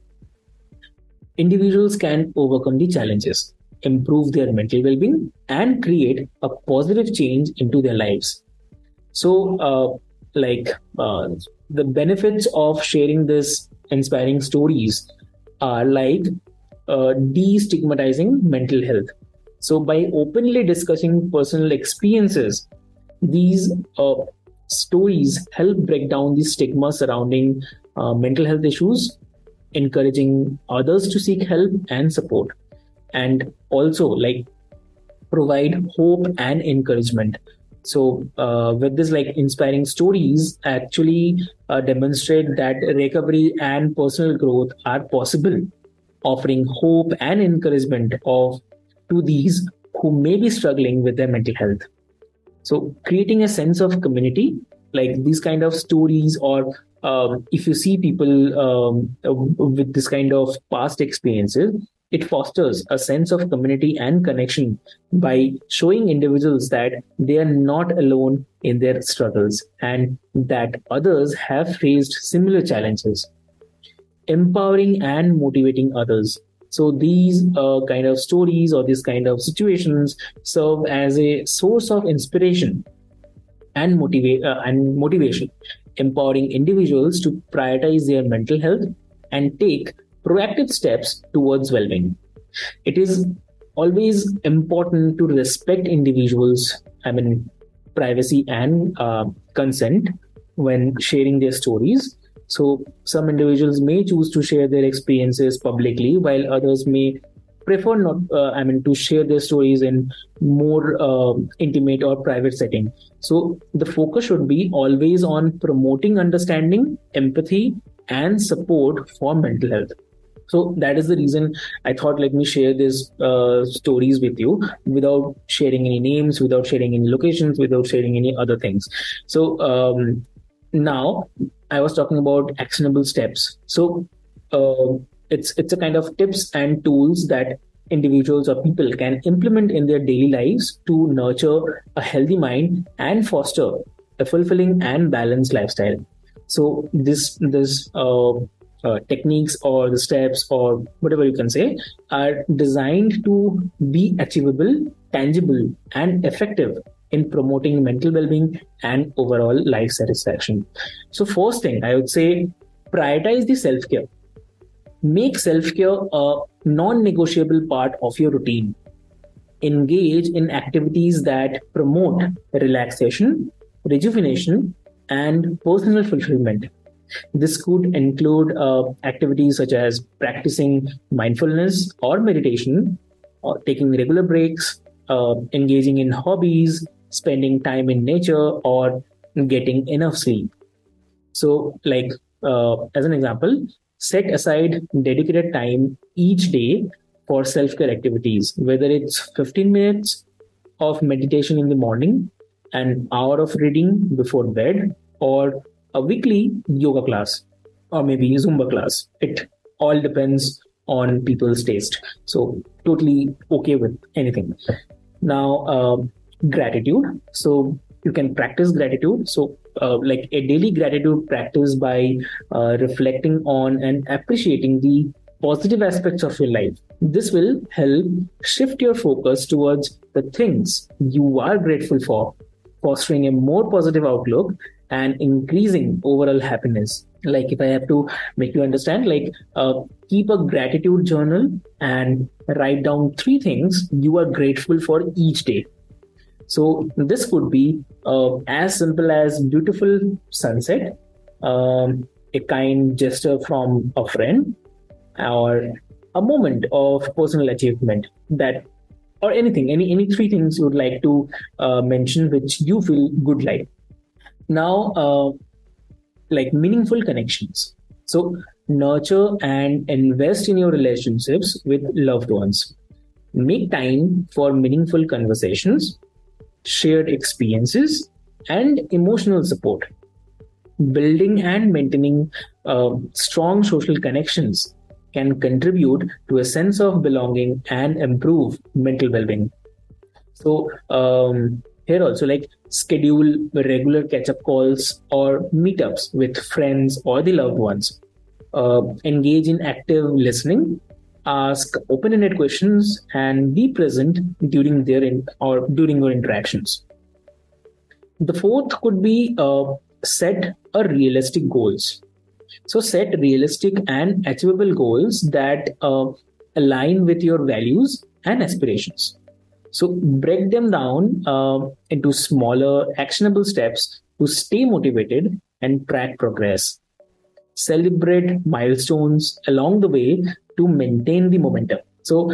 individuals can overcome the challenges, improve their mental well being, and create a positive change into their lives. So, uh, like uh, the benefits of sharing this inspiring stories are like uh, destigmatizing mental health. So, by openly discussing personal experiences, these stories help break down the stigma surrounding uh, mental health issues, encouraging others to seek help and support. and also like provide hope and encouragement so uh, with this like inspiring stories actually uh, demonstrate that recovery and personal growth are possible offering hope and encouragement of to these who may be struggling with their mental health. So creating a sense of community like these kind of stories or um, if you see people um, with this kind of past experiences it fosters a sense of community and connection by showing individuals that they are not alone in their struggles and that others have faced similar challenges. Empowering and motivating others. So these uh, kind of stories or these kind of situations serve as a source of inspiration and motivate uh, and motivation, empowering individuals to prioritize their mental health and take proactive steps towards well being. It is always important to respect individuals, I mean, privacy and uh, consent when sharing their stories. So, some individuals may choose to share their experiences publicly, while others may prefer not, uh, I mean, to share their stories in more uh, intimate or private setting. So, the focus should be always on promoting understanding, empathy, and support for mental health so that is the reason i thought let me share these uh, stories with you without sharing any names without sharing any locations without sharing any other things. So um, now i was talking about actionable steps. So uh, it's it's a kind of tips and tools that individuals or people can implement in their daily lives to nurture a healthy mind and foster a fulfilling and balanced lifestyle. So this this uh, uh, techniques or the steps or whatever you can say are designed to be achievable, tangible, and effective in promoting mental well-being and overall life satisfaction. So, first thing I would say, prioritize the self-care. Make self-care a non-negotiable part of your routine. Engage in activities that promote relaxation, rejuvenation, and personal fulfillment this could include uh, activities such as practicing mindfulness or meditation, or taking regular breaks, uh, engaging in hobbies, spending time in nature, or getting enough sleep. So, like uh, as an example, set aside dedicated time each day for self care activities, whether it's 15 minutes of meditation in the morning, an hour of reading before bed, or a weekly yoga class or maybe Zumba class. It all depends on people's taste. So, totally okay with anything. Now, uh, gratitude. So, you can practice gratitude. So, uh, like a daily gratitude practice by uh, reflecting on and appreciating the positive aspects of your life. This will help shift your focus towards the things you are grateful for, fostering a more positive outlook and increasing overall happiness. Like if i have to make you understand like uh, keep a gratitude journal and write down three things you are grateful for each day. So this could be uh, as simple as beautiful sunset um, a kind gesture from a friend or a moment of personal achievement that or anything any any three things you would like to uh, mention which you feel good like now uh, like meaningful connections. So nurture and invest in your relationships with loved ones. Make time for meaningful conversations shared experiences and emotional support. Building and maintaining uh, strong social connections can contribute to a sense of belonging and improve mental well-being. So um, here also like schedule regular catch up calls or meetups with friends or the loved ones. Uh, engage in active listening ask open-ended questions and be present during their in, or during your interactions. The fourth could be uh, set a realistic goals. So set realistic and achievable goals that uh, align with your values and aspirations so break them down uh, into smaller, actionable steps to stay motivated and track progress. Celebrate milestones along the way to maintain the momentum. So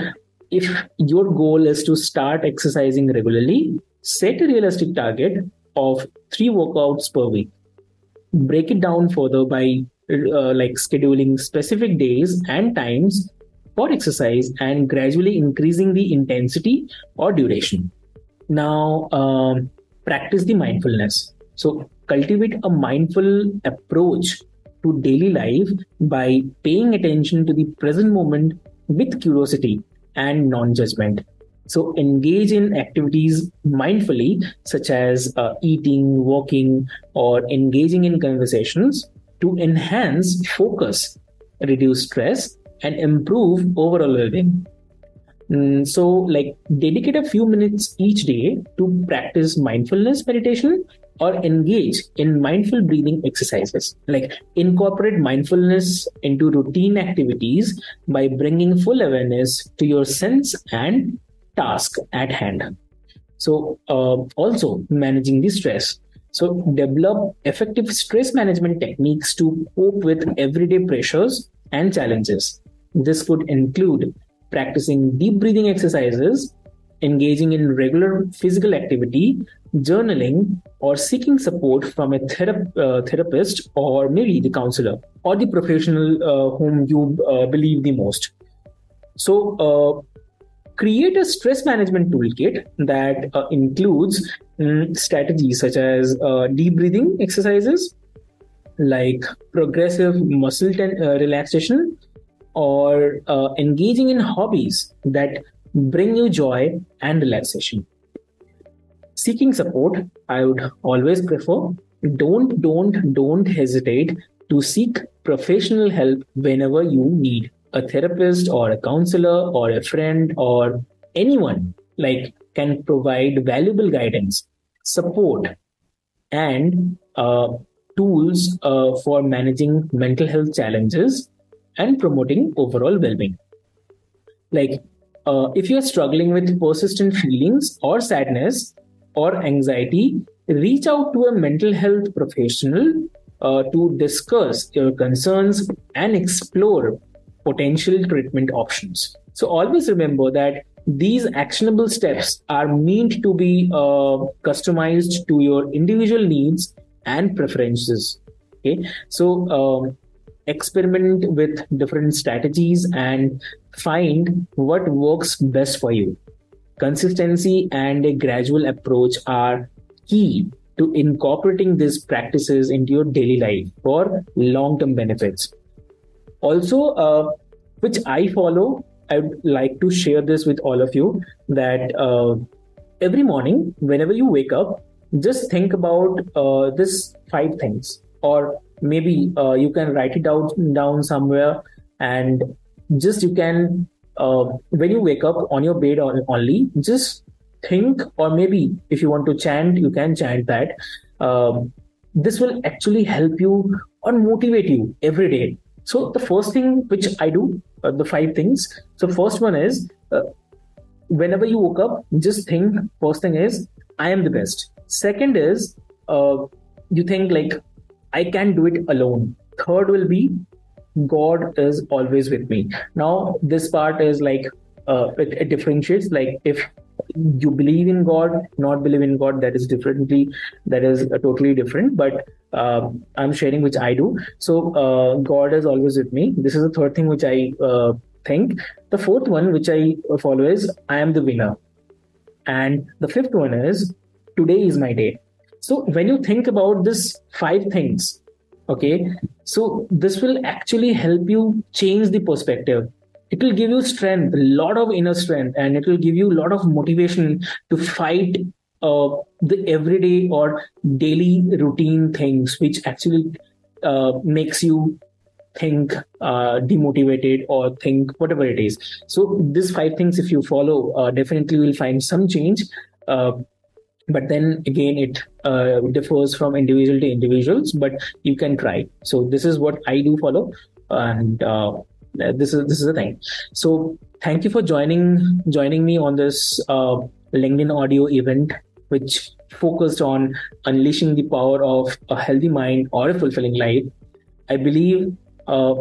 if your goal is to start exercising regularly, set a realistic target of three workouts per week. Break it down further by uh, like scheduling specific days and times for exercise and gradually increasing the intensity or duration. Now, um, practice the mindfulness. So, cultivate a mindful approach to daily life by paying attention to the present moment with curiosity and non judgment. So, engage in activities mindfully, such as uh, eating, walking, or engaging in conversations to enhance focus, reduce stress, and improve overall well being. Mm, so, like, dedicate a few minutes each day to practice mindfulness meditation or engage in mindful breathing exercises. Like, incorporate mindfulness into routine activities by bringing full awareness to your sense and task at hand. So, uh, also managing the stress. So, develop effective stress management techniques to cope with everyday pressures and challenges. This could include practicing deep breathing exercises, engaging in regular physical activity, journaling, or seeking support from a uh, therapist or maybe the counselor or the professional uh, whom you uh, believe the most. So, uh, create a stress management toolkit that uh, includes um, strategies such as uh, deep breathing exercises like progressive muscle ten- relaxation or uh, engaging in hobbies that bring you joy and relaxation. Seeking support, I would always prefer. Don't, don't, don't hesitate to seek professional help whenever you need a therapist or a counselor or a friend or anyone like can provide valuable guidance, support, and uh, tools uh, for managing mental health challenges and promoting overall well-being. Like uh, if you're struggling with persistent feelings or sadness or anxiety reach out to a mental health professional uh, to discuss your concerns and explore potential treatment options. So always remember that these actionable steps are meant to be uh, customized to your individual needs and preferences. Okay? So um, experiment with different strategies and find what works best for you. Consistency and a gradual approach are key to incorporating these practices into your daily life for long term benefits. Also, uh, which I follow, I would like to share this with all of you that uh, every morning, whenever you wake up, just think about uh, this five things or maybe uh, you can write it out down somewhere and just you can uh, when you wake up on your bed only just think or maybe if you want to chant you can chant that. Um, this will actually help you or motivate you every day. So the first thing which i do uh, the five things. So first one is uh, whenever you woke up just think first thing is i am the best. Second is uh, you think like I can do it alone. Third will be God is always with me. Now, this part is like uh, it, it, differentiates. Like if you believe in God, not believe in God, that is differently. That is uh, totally different. But uh, I'm sharing which I do. So uh, God is always with me. This is the third thing which I uh, think. The fourth one which I follow is I am the winner, and the fifth one is today is my day. So when you think about this five things, okay, so this will actually help you change the perspective. It will give you strength, a lot of inner strength, and it will give you a lot of motivation to fight uh, the everyday or daily routine things, which actually uh, makes you think uh, demotivated or think whatever it is. So these five things, if you follow, uh, definitely will find some change. Uh, but then again it uh, differs from individual to individuals but you can try. So this is what i do follow and uh, this is this is the thing. So thank you for joining joining me on this uh, linkedin audio event which focused on unleashing the power of a healthy mind or a fulfilling life. I believe uh,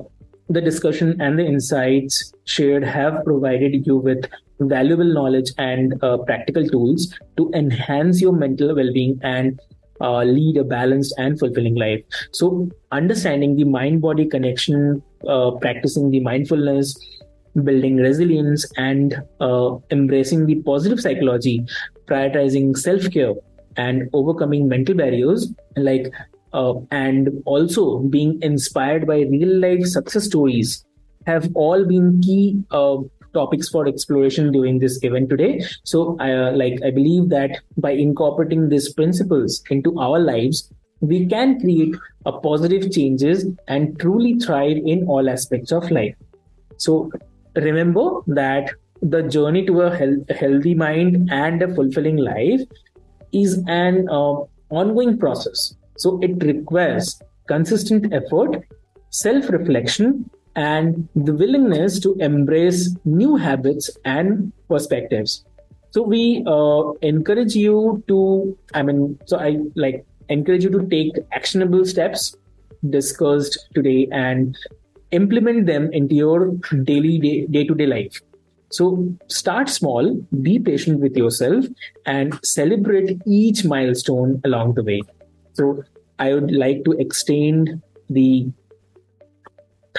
the discussion and the insights shared have provided you with valuable knowledge and uh, practical tools to enhance your mental well-being and uh, lead a balanced and fulfilling life. So, understanding the mind body connection, uh, practicing the mindfulness, building resilience, and uh, embracing the positive psychology, prioritizing self care, and overcoming mental barriers like uh, and also being inspired by real life success stories have all been key uh, topics for exploration during this event today. So, uh, like I believe that by incorporating these principles into our lives, we can create a positive changes and truly thrive in all aspects of life. So, remember that the journey to a health, healthy mind and a fulfilling life is an uh, ongoing process. So, it requires consistent effort, self reflection, and the willingness to embrace new habits and perspectives. So we uh, encourage you to i mean so i like encourage you to take actionable steps discussed today and implement them into your daily day to day life. So start small be patient with yourself and celebrate each milestone along the way so i would like to extend the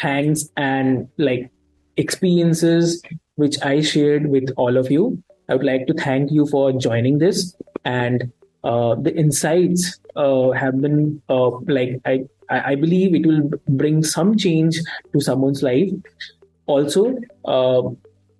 thanks and like experiences which I shared with all of you. I would like to thank you for joining this and uh, the insights uh, have been uh, like I I believe it will bring some change to someone's life. Also, uh,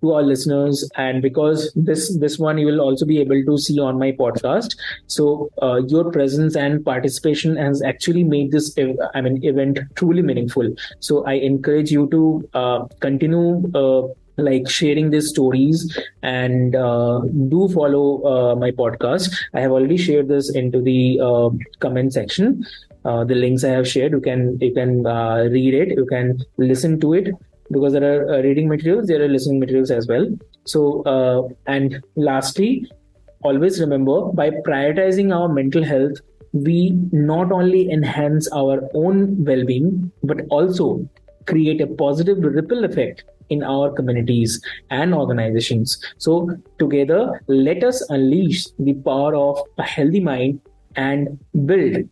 to our listeners and because this this one you will also be able to see on my podcast. So uh, your presence and participation has actually made this i mean event truly meaningful. So i encourage you to uh, continue uh, like sharing these stories and uh, do follow uh, my podcast. I have already shared this into the uh, comment section. Uh, the links i have shared you can you can uh, read it. You can listen to it because there are uh, reading materials, there are listening materials as well. So, uh, and lastly, always remember by prioritizing our mental health, we not only enhance our own well being, but also create a positive ripple effect in our communities and organizations. So, together, let us unleash the power of a healthy mind and build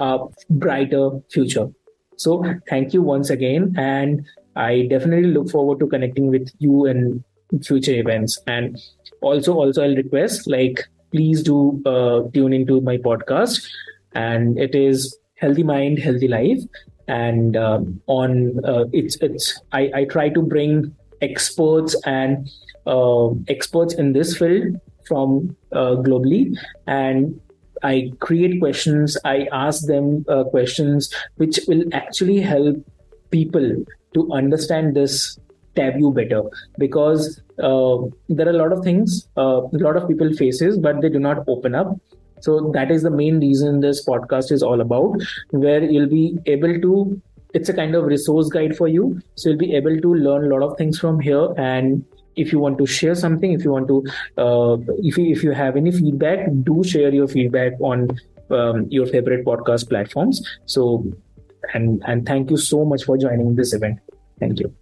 a brighter future. So, thank you once again. And I definitely look forward to connecting with you and future events. And also, also I'll request like please do uh, tune into my podcast, and it is Healthy Mind, Healthy Life. And um, on uh, it's it's I, I try to bring experts and uh, experts in this field from uh, globally and I create questions, I ask them uh, questions which will actually help people to understand this taboo better. Because uh, there are a lot of things uh, a lot of people faces but they do not open up. So that is the main reason this podcast is all about where you'll be able to it's a kind of resource guide for you. So you'll be able to learn a lot of things from here. And if you want to share something if you want to uh, if you if you have any feedback do share your feedback on um, your favorite podcast platforms. So and and thank you so much for joining this event thank you